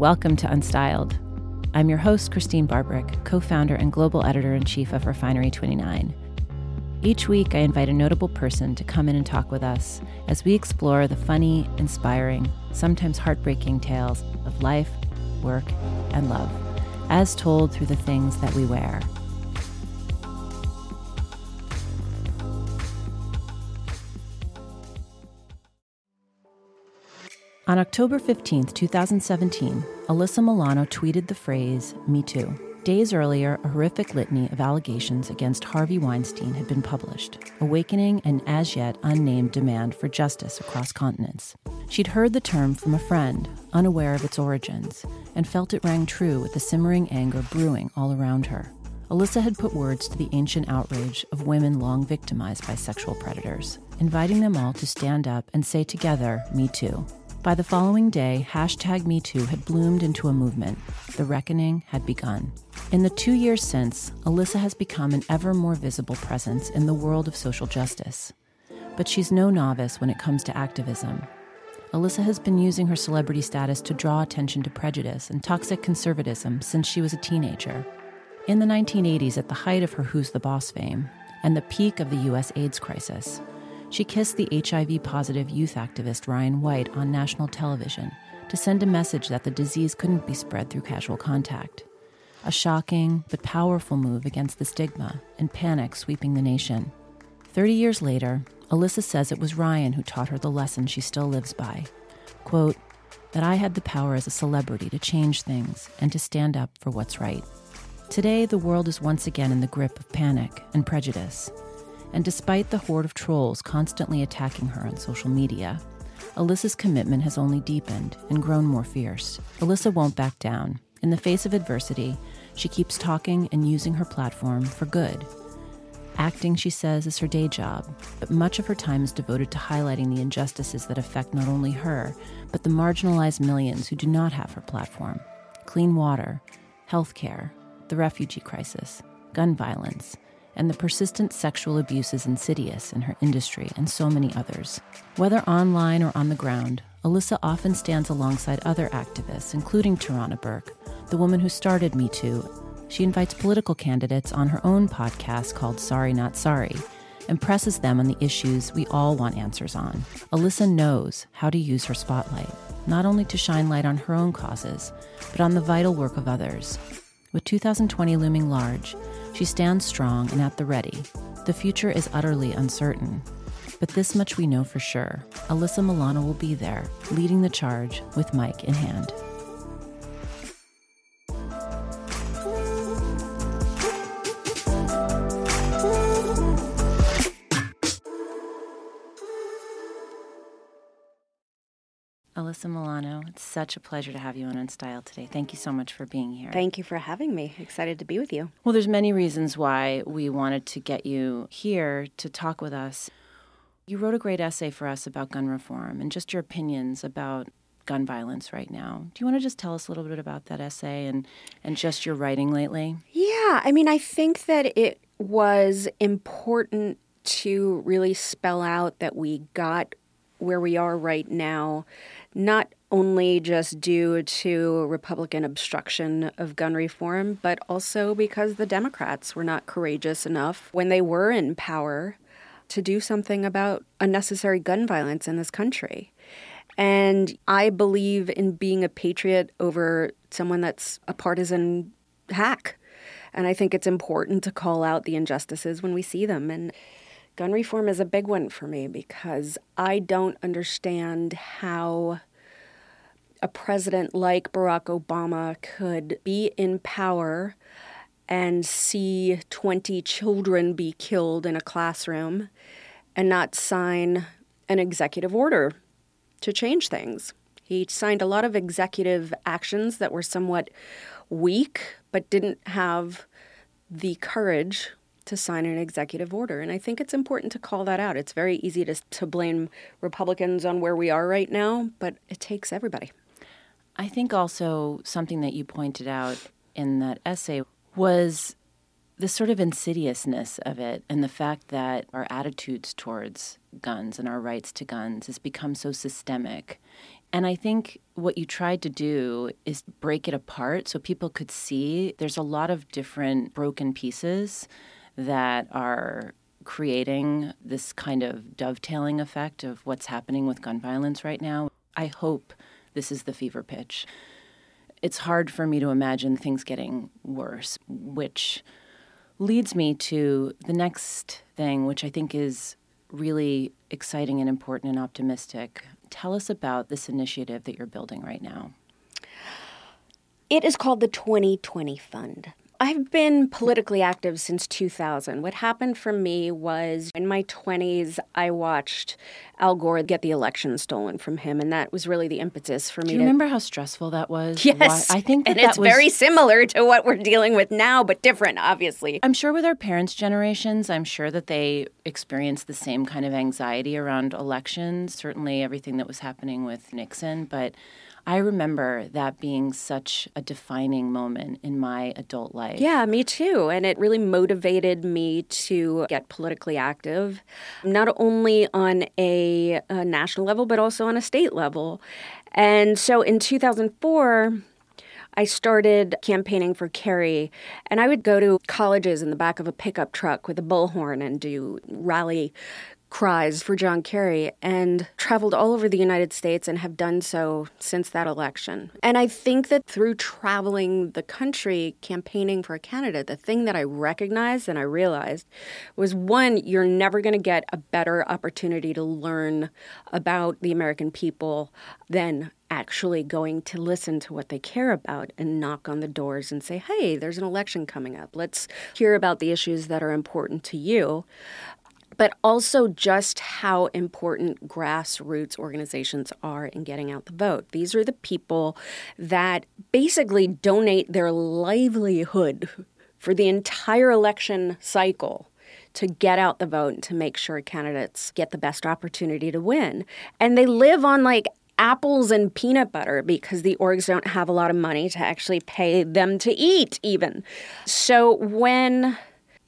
Welcome to Unstyled. I'm your host, Christene Barberich, co founder and global editor in chief of Refinery 29. Each week, I invite a notable person to come in and talk with us as we explore the funny, inspiring, sometimes heartbreaking tales of life, work, and love, as told through the things that we wear. On October 15, 2017, Alyssa Milano tweeted the phrase, Me Too. Days earlier, a horrific litany of allegations against Harvey Weinstein had been published, awakening an as yet unnamed demand for justice across continents. She'd heard the term from a friend, unaware of its origins, and felt it rang true with the simmering anger brewing all around her. Alyssa had put words to the ancient outrage of women long victimized by sexual predators, inviting them all to stand up and say together, Me Too. By the following day, hashtag MeToo had bloomed into a movement. The reckoning had begun. In the two years since, Alyssa has become an ever more visible presence in the world of social justice. But she's no novice when it comes to activism. Alyssa has been using her celebrity status to draw attention to prejudice and toxic conservatism since she was a teenager. In the 1980s, at the height of her Who's the Boss fame and the peak of the US AIDS crisis, she kissed the HIV positive youth activist Ryan White on national television to send a message that the disease couldn't be spread through casual contact. A shocking but powerful move against the stigma and panic sweeping the nation. Thirty years later, Alyssa says it was Ryan who taught her the lesson she still lives by. Quote, that I had the power as a celebrity to change things and to stand up for what's right. Today, the world is once again in the grip of panic and prejudice. And despite the horde of trolls constantly attacking her on social media, Alyssa's commitment has only deepened and grown more fierce. Alyssa won't back down. In the face of adversity, she keeps talking and using her platform for good. Acting, she says, is her day job, but much of her time is devoted to highlighting the injustices that affect not only her, but the marginalized millions who do not have her platform clean water, health care, the refugee crisis, gun violence, and the persistent sexual abuse is insidious in her industry and so many others. Whether online or on the ground, Alyssa often stands alongside other activists, including Tarana Burke, the woman who started Me Too. She invites political candidates on her own podcast called Sorry Not Sorry and presses them on the issues we all want answers on. Alyssa knows how to use her spotlight, not only to shine light on her own causes, but on the vital work of others. With 2020 looming large, she stands strong and at the ready. The future is utterly uncertain. But this much we know for sure Alyssa Milano will be there, leading the charge with mic in hand. Alyssa Milano, it's such a pleasure to have you on Unstyled today. Thank you so much for being here. Thank you for having me. Excited to be with you. Well, there's many reasons why we wanted to get you here to talk with us. You wrote a great essay for us about gun reform and just your opinions about gun violence right now. Do you want to just tell us a little bit about that essay and and just your writing lately? Yeah, I mean, I think that it was important to really spell out that we got where we are right now not only just due to Republican obstruction of gun reform, but also because the Democrats were not courageous enough when they were in power to do something about unnecessary gun violence in this country. And I believe in being a patriot over someone that's a partisan hack. And I think it's important to call out the injustices when we see them. And gun reform is a big one for me because I don't understand how a president like Barack Obama could be in power and see 20 children be killed in a classroom and not sign an executive order to change things. He signed a lot of executive actions that were somewhat weak, but didn't have the courage to sign an executive order. And I think it's important to call that out. It's very easy to, to blame Republicans on where we are right now, but it takes everybody. I think also something that you pointed out in that essay was the sort of insidiousness of it and the fact that our attitudes towards guns and our rights to guns has become so systemic And I think what you tried to do is break it apart so people could see there's a lot of different broken pieces that are creating this kind of dovetailing effect of what's happening with gun violence right now. I hope this is the fever pitch. It's hard for me to imagine things getting worse, which leads me to the next thing, which I think is really exciting and important and optimistic. Tell us about this initiative that you're building right now. It is called the 2020 Fund. I've been politically active since 2000. What happened for me was in my 20s, I watched Al Gore get the election stolen from him, and that was really the impetus for me. Do you to... remember how stressful that was? Yes, Why- I think that and that it's was, very similar to what we're dealing with now, but different, obviously. I'm sure with our parents' generations, I'm sure that they experienced the same kind of anxiety around elections. Certainly, everything that was happening with Nixon, but. I remember that being such a defining moment in my adult life. Yeah, me too. And it really motivated me to get politically active, not only on a, a national level, but also on a state level. And so in 2004, I started campaigning for Kerry, and I would go to colleges in the back of a pickup truck with a bullhorn and do rally cries for John Kerry and traveled all over the United States and have done so since that election. And I think that through traveling the country campaigning for a candidate, the thing that I recognized and I realized was one, you're never going to get a better opportunity to learn about the American people than actually going to listen to what they care about and knock on the doors and say, hey, there's an election coming up. Let's hear about the issues that are important to you but also just how important grassroots organizations are in getting out the vote. These are the people that basically donate their livelihood for the entire election cycle to get out the vote and to make sure candidates get the best opportunity to win. And they live on like apples and peanut butter because the orgs don't have a lot of money to actually pay them to eat, even. So when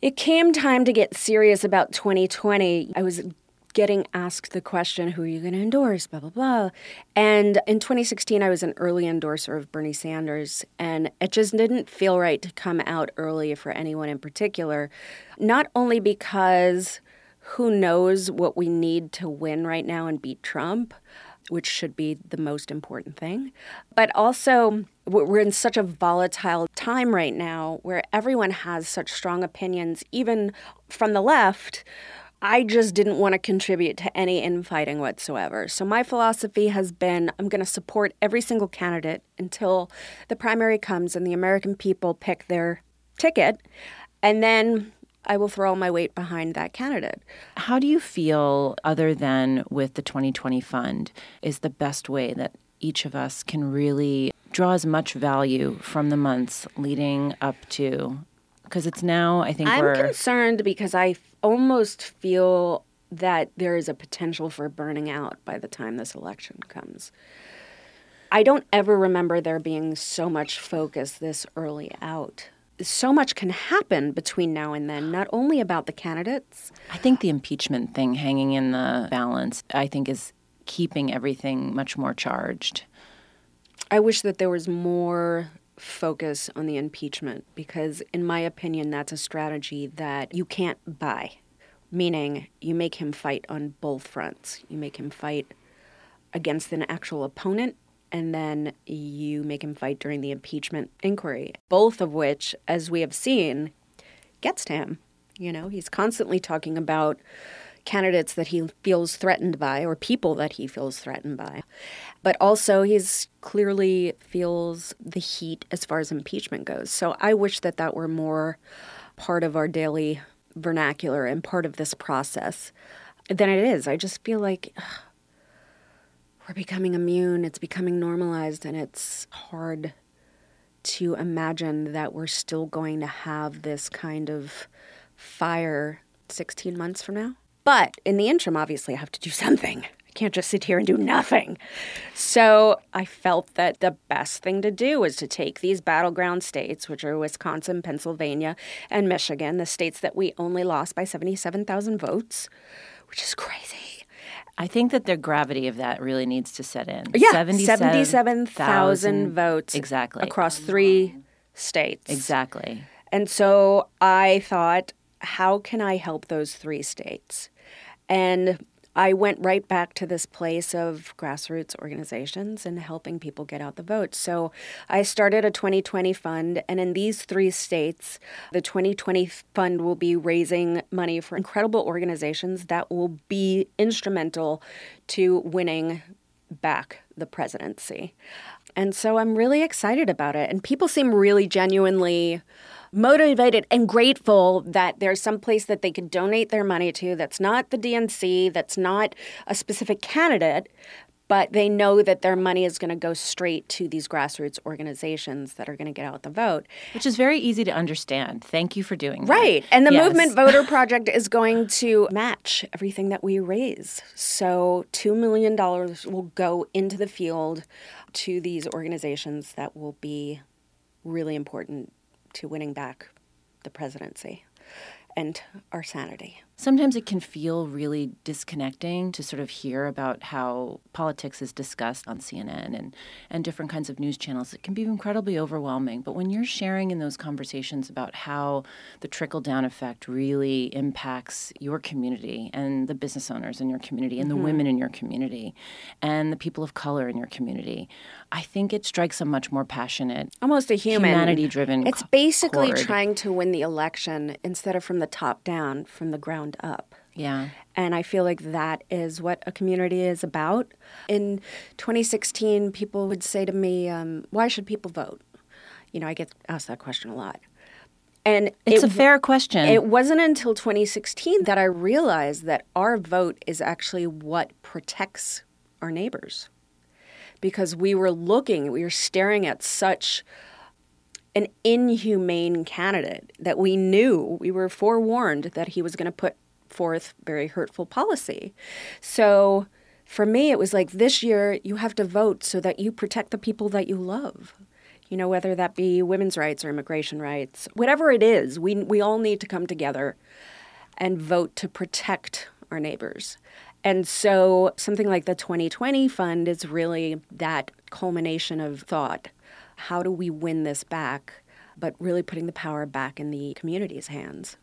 it came time to get serious about 2020. I was getting asked the question, who are you going to endorse? Blah, blah, blah. And in 2016, I was an early endorser of Bernie Sanders, and it just didn't feel right to come out early for anyone in particular, not only because who knows what we need to win right now and beat Trump, which should be the most important thing. But also, we're in such a volatile time right now where everyone has such strong opinions, even from the left. I just didn't want to contribute to any infighting whatsoever. So, my philosophy has been I'm going to support every single candidate until the primary comes and the American people pick their ticket. And then I will throw all my weight behind that candidate. How do you feel, other than with the 2020 fund, is the best way that each of us can really draw as much value from the months leading up to? Because it's now, I think I'm we're. concerned because I almost feel that there is a potential for burning out by the time this election comes. I don't ever remember there being so much focus this early out so much can happen between now and then, not only about the candidates. I think the impeachment thing hanging in the balance, I think, is keeping everything much more charged. I wish that there was more focus on the impeachment because, in my opinion, that's a strategy that you can't buy. Meaning, you make him fight on both fronts. You make him fight against an actual opponent and then you make him fight during the impeachment inquiry, both of which, as we have seen, gets to him. You know, he's constantly talking about candidates that he feels threatened by or people that he feels threatened by. But also, he's clearly feels the heat as far as impeachment goes. So I wish that that were more part of our daily vernacular and part of this process than it is. I just feel like ugh, we're becoming immune, it's becoming normalized, and it's hard to imagine that we're still going to have this kind of fire 16 months from now. But in the interim, obviously, I have to do something. I can't just sit here and do nothing. So I felt that the best thing to do was to take these battleground states, which are Wisconsin, Pennsylvania, and Michigan, the states that we only lost by 77,000 votes, which is crazy I think that the gravity of that really needs to set in. Yeah, 77,000 votes Exactly. across three states. Exactly. And so I thought, how can I help those three states? And I went right back to this place of grassroots organizations and helping people get out the vote. So I started a 2020 fund, and in these three states, the 2020 fund will be raising money for incredible organizations that will be instrumental to winning back the presidency. And so I'm really excited about it. And people seem really genuinely motivated and grateful that there's some place that they could donate their money to that's not the DNC, that's not a specific candidate, but they know that their money is going to go straight to these grassroots organizations that are going to get out the vote. Which is very easy to understand. Thank you for doing that. Right. And the yes. Movement Voter Project is going to match everything that we raise. So $2 million will go into the field to these organizations that will be really important to winning back the presidency and our sanity. Sometimes it can feel really disconnecting to sort of hear about how politics is discussed on CNN and, and different kinds of news channels. It can be incredibly overwhelming. But when you're sharing in those conversations about how the trickle down effect really impacts your community and the business owners in your community and mm-hmm. the women in your community and the people of color in your community, I think it strikes a much more passionate, almost a human, humanity driven. It's basically chord. trying to win the election instead of from the top down, from the ground ground up. Yeah. And I feel like that is what a community is about. In 2016, people would say to me, um, Why should people vote? You know, I get asked that question a lot. And it's it, a fair question. It wasn't until 2016 that I realized that our vote is actually what protects our neighbors. Because we were looking, we were staring at such an inhumane candidate that we knew, we were forewarned that he was going to put forth very hurtful policy. So for me, it was like this year you have to vote so that you protect the people that you love. You know, whether that be women's rights or immigration rights, whatever it is, we, we all need to come together and vote to protect our neighbors. And so something like the 2020 fund is really that culmination of thought how do we win this back, but really putting the power back in the community's hands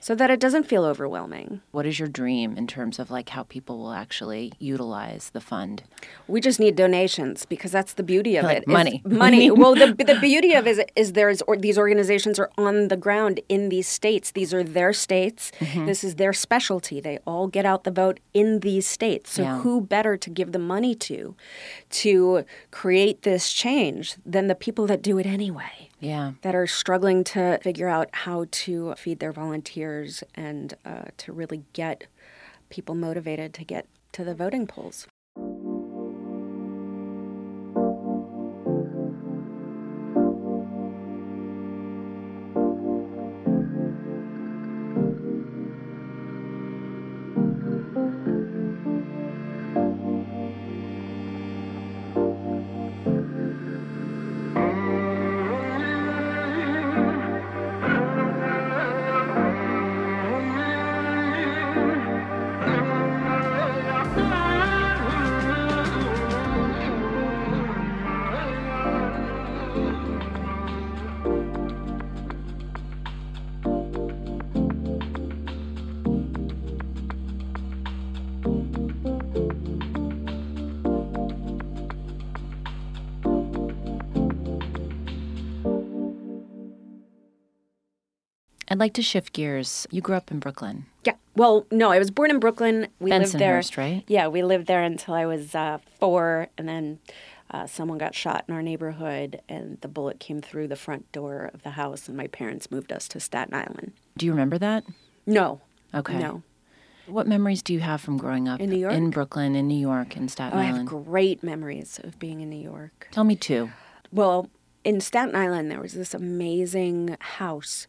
so that it doesn't feel overwhelming. What is your dream in terms of like how people will actually utilize the fund? We just need donations because that's the beauty of like it. Money, money. well, the the beauty of it is, is there's or these organizations are on the ground in these states. These are their states. Mm-hmm. This is their specialty. They all get out the vote in these states. So yeah. who better to give the money to, to create this change than the people that do it anyway? Yeah. that are struggling to figure out how to feed their volunteers and uh, to really get people motivated to get to the voting polls. I'd like to shift gears. You grew up in Brooklyn. Yeah. Well, no, I was born in Brooklyn. We lived there, right? Yeah, we lived there until I was uh, four, and then uh, someone got shot in our neighborhood, and the bullet came through the front door of the house, and my parents moved us to Staten Island. Do you remember that? No. Okay. No. What memories do you have from growing up in New York, in Brooklyn, in New York, in Staten oh, Island? I have great memories of being in New York. Tell me two. Well, in Staten Island, there was this amazing house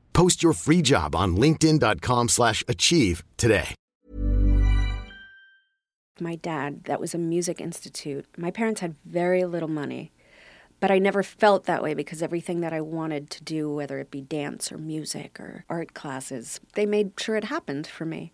Post your free job on linkedin.com/achieve slash achieve today. my dad that was a music institute my parents had very little money but i never felt that way because everything that i wanted to do whether it be dance or music or art classes they made sure it happened for me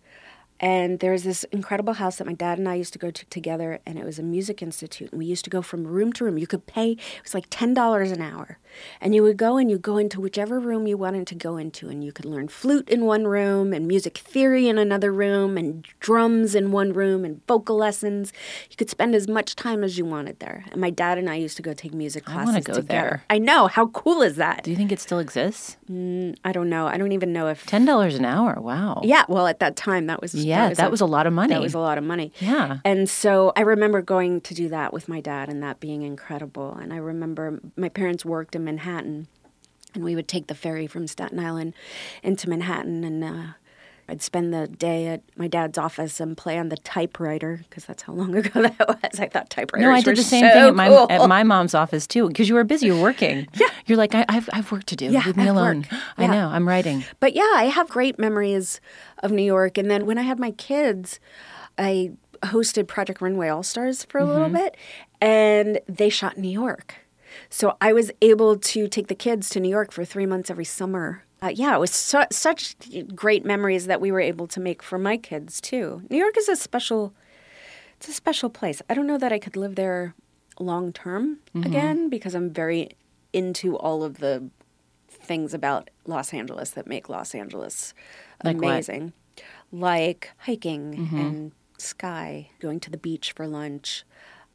and there was this incredible house that my dad and I used to go to together, and it was a music institute. And we used to go from room to room. You could pay, it was like $10 an hour. And you would go and you go into whichever room you wanted to go into, and you could learn flute in one room, and music theory in another room, and drums in one room, and vocal lessons. You could spend as much time as you wanted there. And my dad and I used to go take music classes wanna go together. there. I know. How cool is that? Do you think it still exists? Mm, I don't know. I don't even know if. Ten dollars an hour. Wow. Yeah, well, at that time, that was Yeah, that was a lot of money. That was a lot of money. Yeah. And so I remember going to do that with my dad and that being incredible. And I remember my parents worked in Manhattan and we would take the ferry from Staten Island into Manhattan and uh, I'd spend the day at my dad's office and play on the typewriter because that's how long ago that was. I thought typewriters No, I did the same so thing at my cool. at my mom's office too because you were busy. You were working. Yeah. You're like, I, I've I've work to do. Yeah, Leave me I have alone. work. I know. I'm writing. But yeah, I have great memories of New York. And then when I had my kids, I hosted Project Runway All Stars for a little bit, and they shot in New York. So I was able to take the kids to New York for three months every summer. Uh, yeah, it was su- such great memories that we were able to make for my kids too. New York is a special, it's a special place. I don't know that I could live there long term again because I'm very into all of the things about Los Angeles that make Los Angeles Like what? amazing. Like hiking and sky, going to the beach for lunch,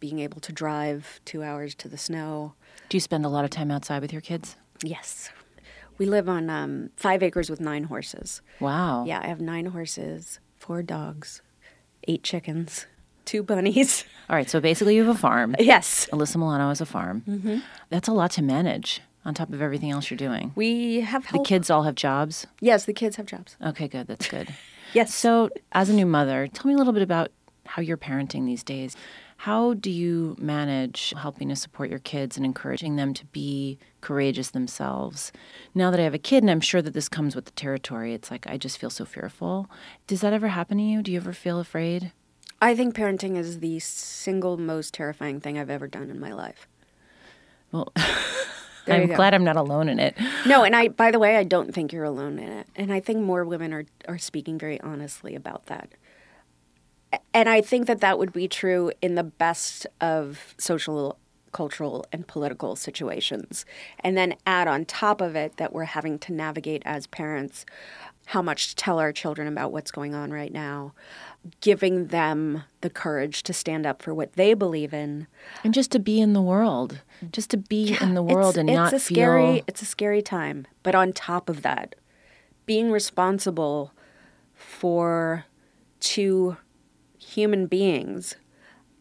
being able to drive two hours to the snow. Do you spend a lot of time outside with your kids? Yes. We live on um, five acres with nine horses. Wow. Yeah, I have nine horses, four dogs, eight chickens, two bunnies. All right. So basically, you have a farm. yes. Alyssa Milano has a farm. Mm-hmm. That's a lot to manage on top of everything else you're doing. We have The kids all have jobs. Yes, the kids have jobs. Okay, good. That's good. Yes. So, as a new mother, tell me a little bit about how you're parenting these days. How do you manage helping to support your kids and encouraging them to be courageous themselves? Now that I have a kid, and I'm sure that this comes with the territory, it's like I just feel so fearful. Does that ever happen to you? Do you ever feel afraid? I think parenting is the single most terrifying thing I've ever done in my life. Well, I'm go. glad I'm not alone in it. No, and I by the way, I don't think you're alone in it. And I think more women are are speaking very honestly about that. And I think that that would be true in the best of social cultural and political situations. And then add on top of it that we're having to navigate as parents how much to tell our children about what's going on right now, giving them the courage to stand up for what they believe in. And just to be in the world, just to be in the world it's, and it's not a feel. scary it's a scary time but on top of that being responsible for two human beings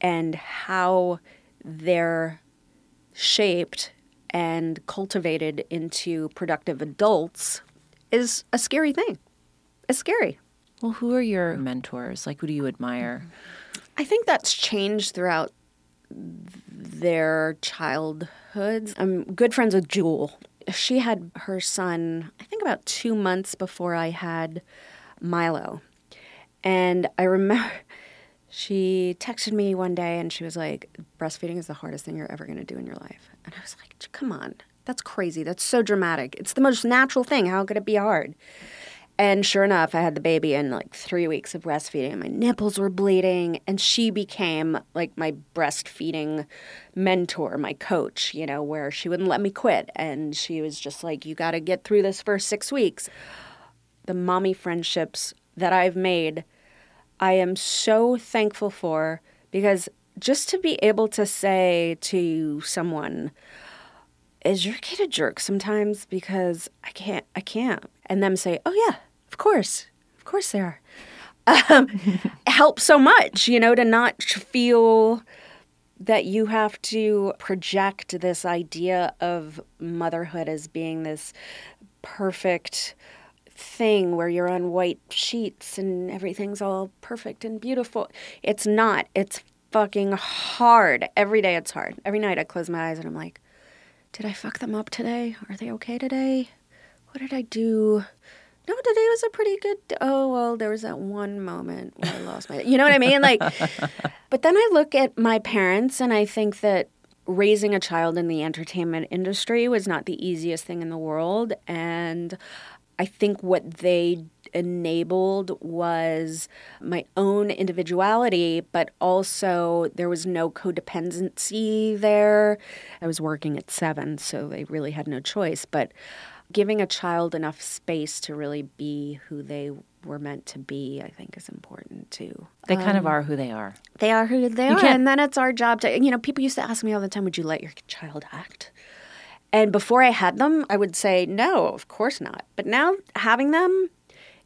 and how they're shaped and cultivated into productive adults is a scary thing it's scary Well, who are your mentors? Like, who do you admire? I think that's changed throughout their childhoods. I'm good friends with Jewel. She had her son, I think about two months before I had Milo. And I remember she texted me one day and she was like, breastfeeding is the hardest thing you're ever going to do in your life. And I was like, come on, that's crazy. That's so dramatic. It's the most natural thing. How could it be hard? And sure enough, I had the baby in like three weeks of breastfeeding. And my nipples were bleeding, and she became like my breastfeeding mentor, my coach, you know, where she wouldn't let me quit. And she was just like, You got to get through this first six weeks. The mommy friendships that I've made, I am so thankful for because just to be able to say to someone, is your kid a jerk sometimes? because I can't I can't. And them say oh yeah of course of course they are. Um, helps so much you know to not feel that you have to project this idea of motherhood as being this perfect thing where you're on white sheets and everything's all perfect and beautiful. It's not. It's fucking hard. Every day it's hard. Every night I close my eyes and I'm like, did I fuck them up today? Are they okay today? What did I do? No, today was a pretty good. Oh well, there was that one moment where I lost my. You know what I mean? Like, but then I look at my parents and I think that raising a child in the entertainment industry was not the easiest thing in the world, and I think what they enabled was my own individuality, but also there was no codependency there. I was working at seven, so they really had no choice. But giving a child enough space to really be who they were meant to be, I think, is important too. They kind of um, are who they are. They are who they You are, can't- and then it's our job to. You know, people used to ask me all the time, "Would you let your child act?" And before I had them, I would say, "No, of course not." But now having them,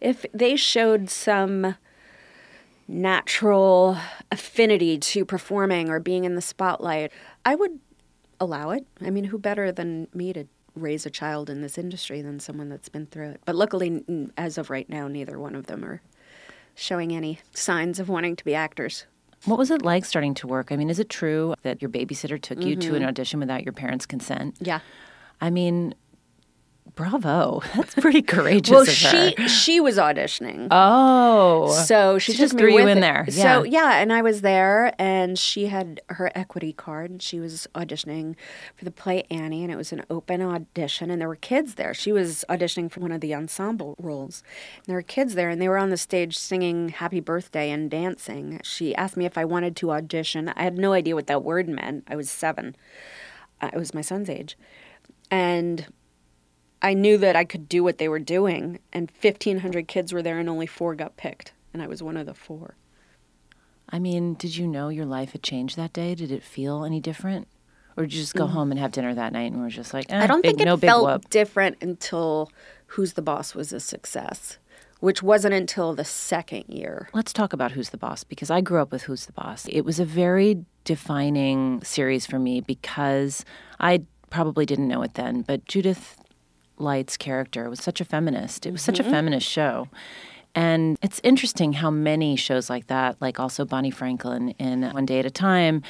if they showed some natural affinity to performing or being in the spotlight, I would allow it. I mean, who better than me to raise a child in this industry than someone that's been through it? But luckily, as of right now, neither one of them are showing any signs of wanting to be actors. What was it like starting to work? I mean, is it true that your babysitter took you to an Mm-hmm. audition without your parents' consent? Yeah. I mean, bravo. That's pretty courageous Well, of her. she she was auditioning. Oh. So she She just threw you in it. there. So Yeah. yeah, and I was there, and she had her equity card, and she was auditioning for the play Annie, and it was an open audition, and there were kids there. She was auditioning for one of the ensemble roles, and there were kids there, and they were on the stage singing "Happy Birthday" and dancing. She asked me if I wanted to audition. I had no idea what that word meant. I was seven. Uh, it was my son's age, and I knew that I could do what they were doing, and 1,500 kids were there, and only four got picked, and I was one of the four. I mean, did you know your life had changed that day? Did it feel any different? Or did you just go home and have dinner that night and were just like, eh, Mm. I don't big, think it no felt different until Who's the Boss was a success, which wasn't until the second year. Let's talk about Who's the Boss because I grew up with Who's the Boss. It was a very defining series for me because I probably didn't know it then, but Judith Light's character was such a feminist. It was such a mm-hmm. feminist show. And it's interesting how many shows like that, like also Bonnie Franklin in One Day at a Time,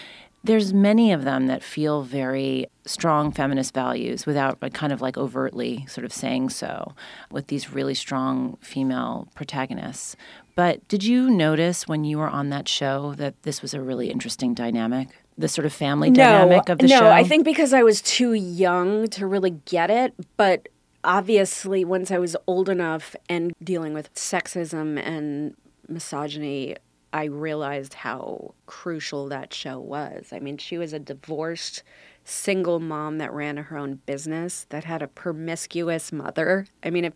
there's many of them that feel very strong feminist values without kind of like overtly sort of saying so with these really strong female protagonists. But did you notice when you were on that show that this was a really interesting dynamic? The sort of family dynamic of the no, show? No, I think because I was too young to really get it, but obviously once I was old enough and dealing with sexism and misogyny, I realized how crucial that show was. I mean, she was a divorced single mom that ran her own business that had a promiscuous mother. I mean, if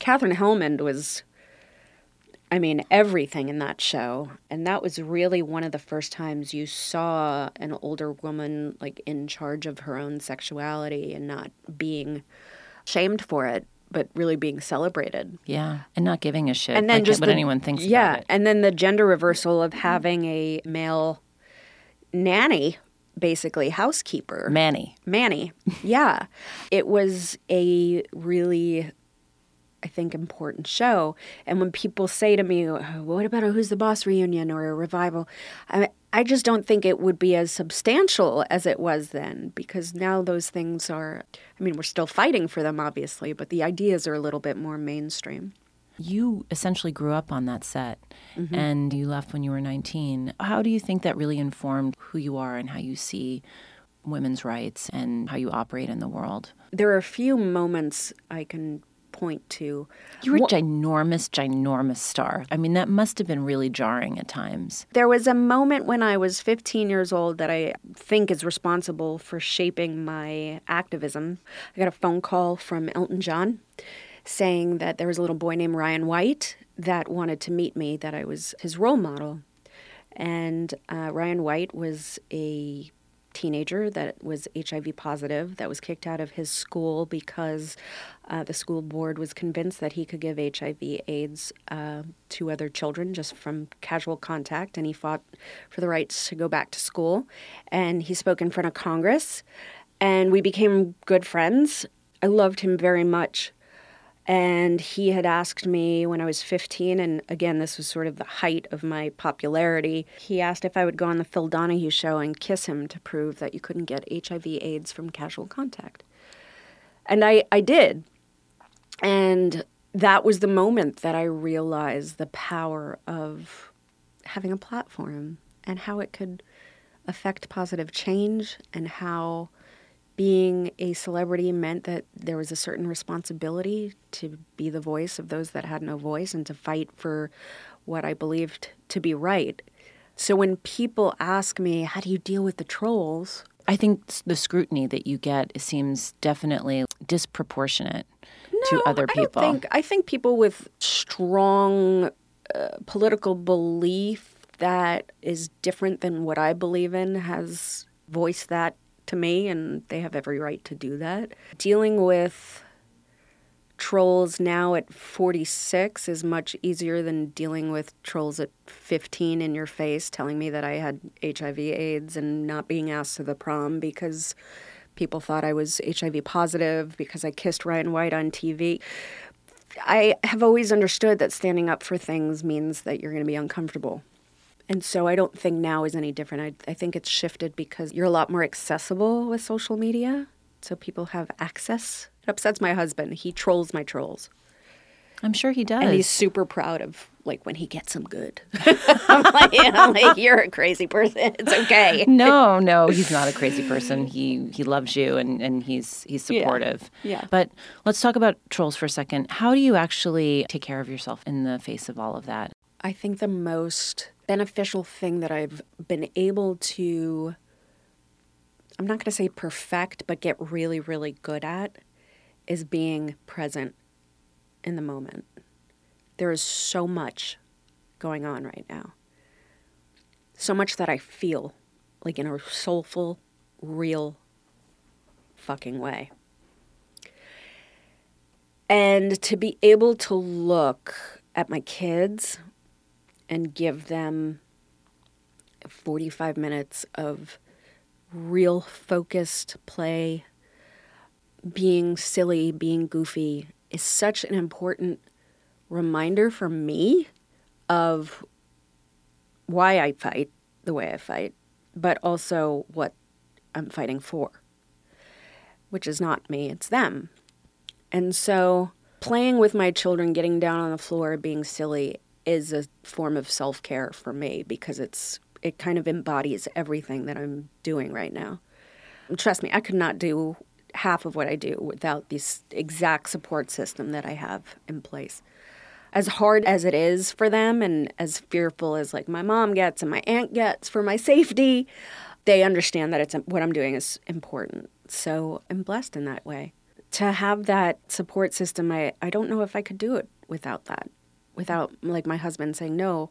Katherine Helmond was I mean, everything in that show. And that was really one of the first times you saw an older woman like in charge of her own sexuality and not being shamed for it, but really being celebrated. Yeah, and not giving a shit. And then like just what the- anyone thinks Yeah, and then the gender reversal of having a male nanny, basically housekeeper. Manny. Manny. Yeah. it was a really, I think, important show. And when people say to me, "Oh, what about a Who's the Boss reunion or a revival? I, I just don't think it would be as substantial as it was then because now those things are, I mean, we're still fighting for them, obviously, but the ideas are a little bit more mainstream. You essentially grew up on that set Mm-hmm. and you left when you were 19. How do you think that really informed who you are and how you see women's rights and how you operate in the world? There are a few moments I can point to. You were a ginormous, ginormous star. I mean, that must have been really jarring at times. There was a moment when I was 15 years old that I think is responsible for shaping my activism. I got a phone call from Elton John saying that there was a little boy named Ryan White that wanted to meet me, that I was his role model. And uh, Ryan White was a teenager that was HIV positive that was kicked out of his school because uh, the school board was convinced that he could give HIV/AIDS uh, to other children just from casual contact, and he fought for the rights to go back to school. And he spoke in front of Congress, and we became good friends. I loved him very much. And he had asked me when I was 15, and again, this was sort of the height of my popularity. He asked if I would go on the Phil Donahue show and kiss him to prove that you couldn't get HIV/AIDS from casual contact. And I, I did. And that was the moment that I realized the power of having a platform and how it could affect positive change and how being a celebrity meant that there was a certain responsibility to be the voice of those that had no voice and to fight for what I believed to be right. So when people ask me, how do you deal with the trolls? I think the scrutiny that you get seems definitely disproportionate no, to other people. I, think, I think people with strong uh, political belief that is different than what I believe in has voiced that to me, and they have every right to do that. Dealing with trolls now at 46 is much easier than dealing with trolls at 15 in your face telling me that I had HIV AIDS and not being asked to the prom because people thought I was HIV positive because I kissed Ryan White on TV. I have always understood that standing up for things means that you're going to be uncomfortable. And so I don't think now is any different. I, I think it's shifted because you're a lot more accessible with social media. So people have access. It upsets my husband. He trolls my trolls. I'm sure he does. And he's super proud of like when he gets them good. I'm, like, I'm like, you're a crazy person. It's okay. no, no, he's not a crazy person. He he loves you and, and he's he's supportive. Yeah. yeah. But let's talk about trolls for a second. How do you actually take care of yourself in the face of all of that? I think the most beneficial thing that I've been able to, I'm not going to say perfect, but get really, really good at is being present in the moment. There is so much going on right now. So much that I feel like in a soulful, real fucking way. And to be able to look at my kids and give them 45 minutes of real focused play, being silly, being goofy is such an important reminder for me of why I fight the way I fight, but also what I'm fighting for, which is not me, it's them. And so playing with my children, getting down on the floor, being silly is a form of self care for me because it's it kind of embodies everything that I'm doing right now. Trust me, I could not do half of what I do without this exact support system that I have in place. As hard as it is for them and as fearful as like my mom gets and my aunt gets for my safety, they understand that it's what I'm doing is important. So I'm blessed in that way. To have that support system, I, I don't know if I could do it without that without like my husband saying no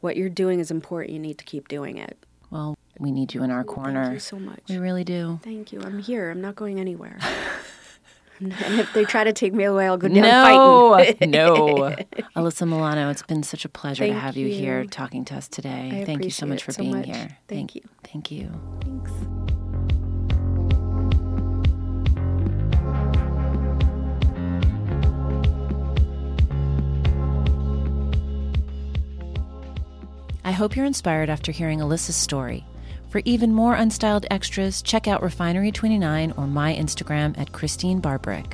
what you're doing is important. You need to keep doing it. Well we need you in our corner thank you so much. We really do. Thank you. I'm here. I'm not going anywhere. And if they try to take me away i'll go down no. fighting. no. Alyssa milano it's been such a pleasure thank to have you. you. here talking to us today. I thank you so much for so being much. here. Thank, thank you. Thank you. Thanks I hope you're inspired after hearing Alyssa's story. For even more unstyled extras, check out Refinery29 or my Instagram at Christene Barberich.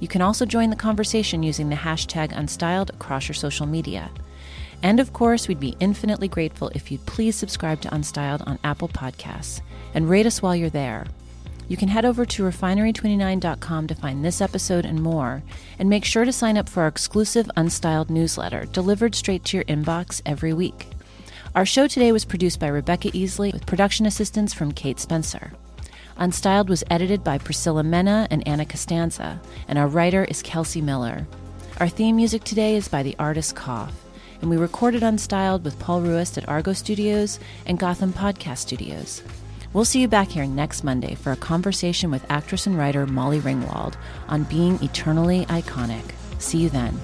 You can also join the conversation using the hashtag unstyled across your social media. And of course, we'd be infinitely grateful if you'd please subscribe to Unstyled on Apple Podcasts and rate us while you're there. You can head over to refinery29.com to find this episode and more, and make sure to sign up for our exclusive Unstyled newsletter delivered straight to your inbox every week. Our show today was produced by Rebecca Easley with production assistance from Kate Spencer. Unstyled was edited by Priscilla Mena and Anna Costanza, and our writer is Kelsey Miller. Our theme music today is by the artist Cough, and we recorded Unstyled with Paul Ruist at Argo Studios and Gotham Podcast Studios. We'll see you back here next Monday for a conversation with actress and writer Molly Ringwald on being eternally iconic. See you then.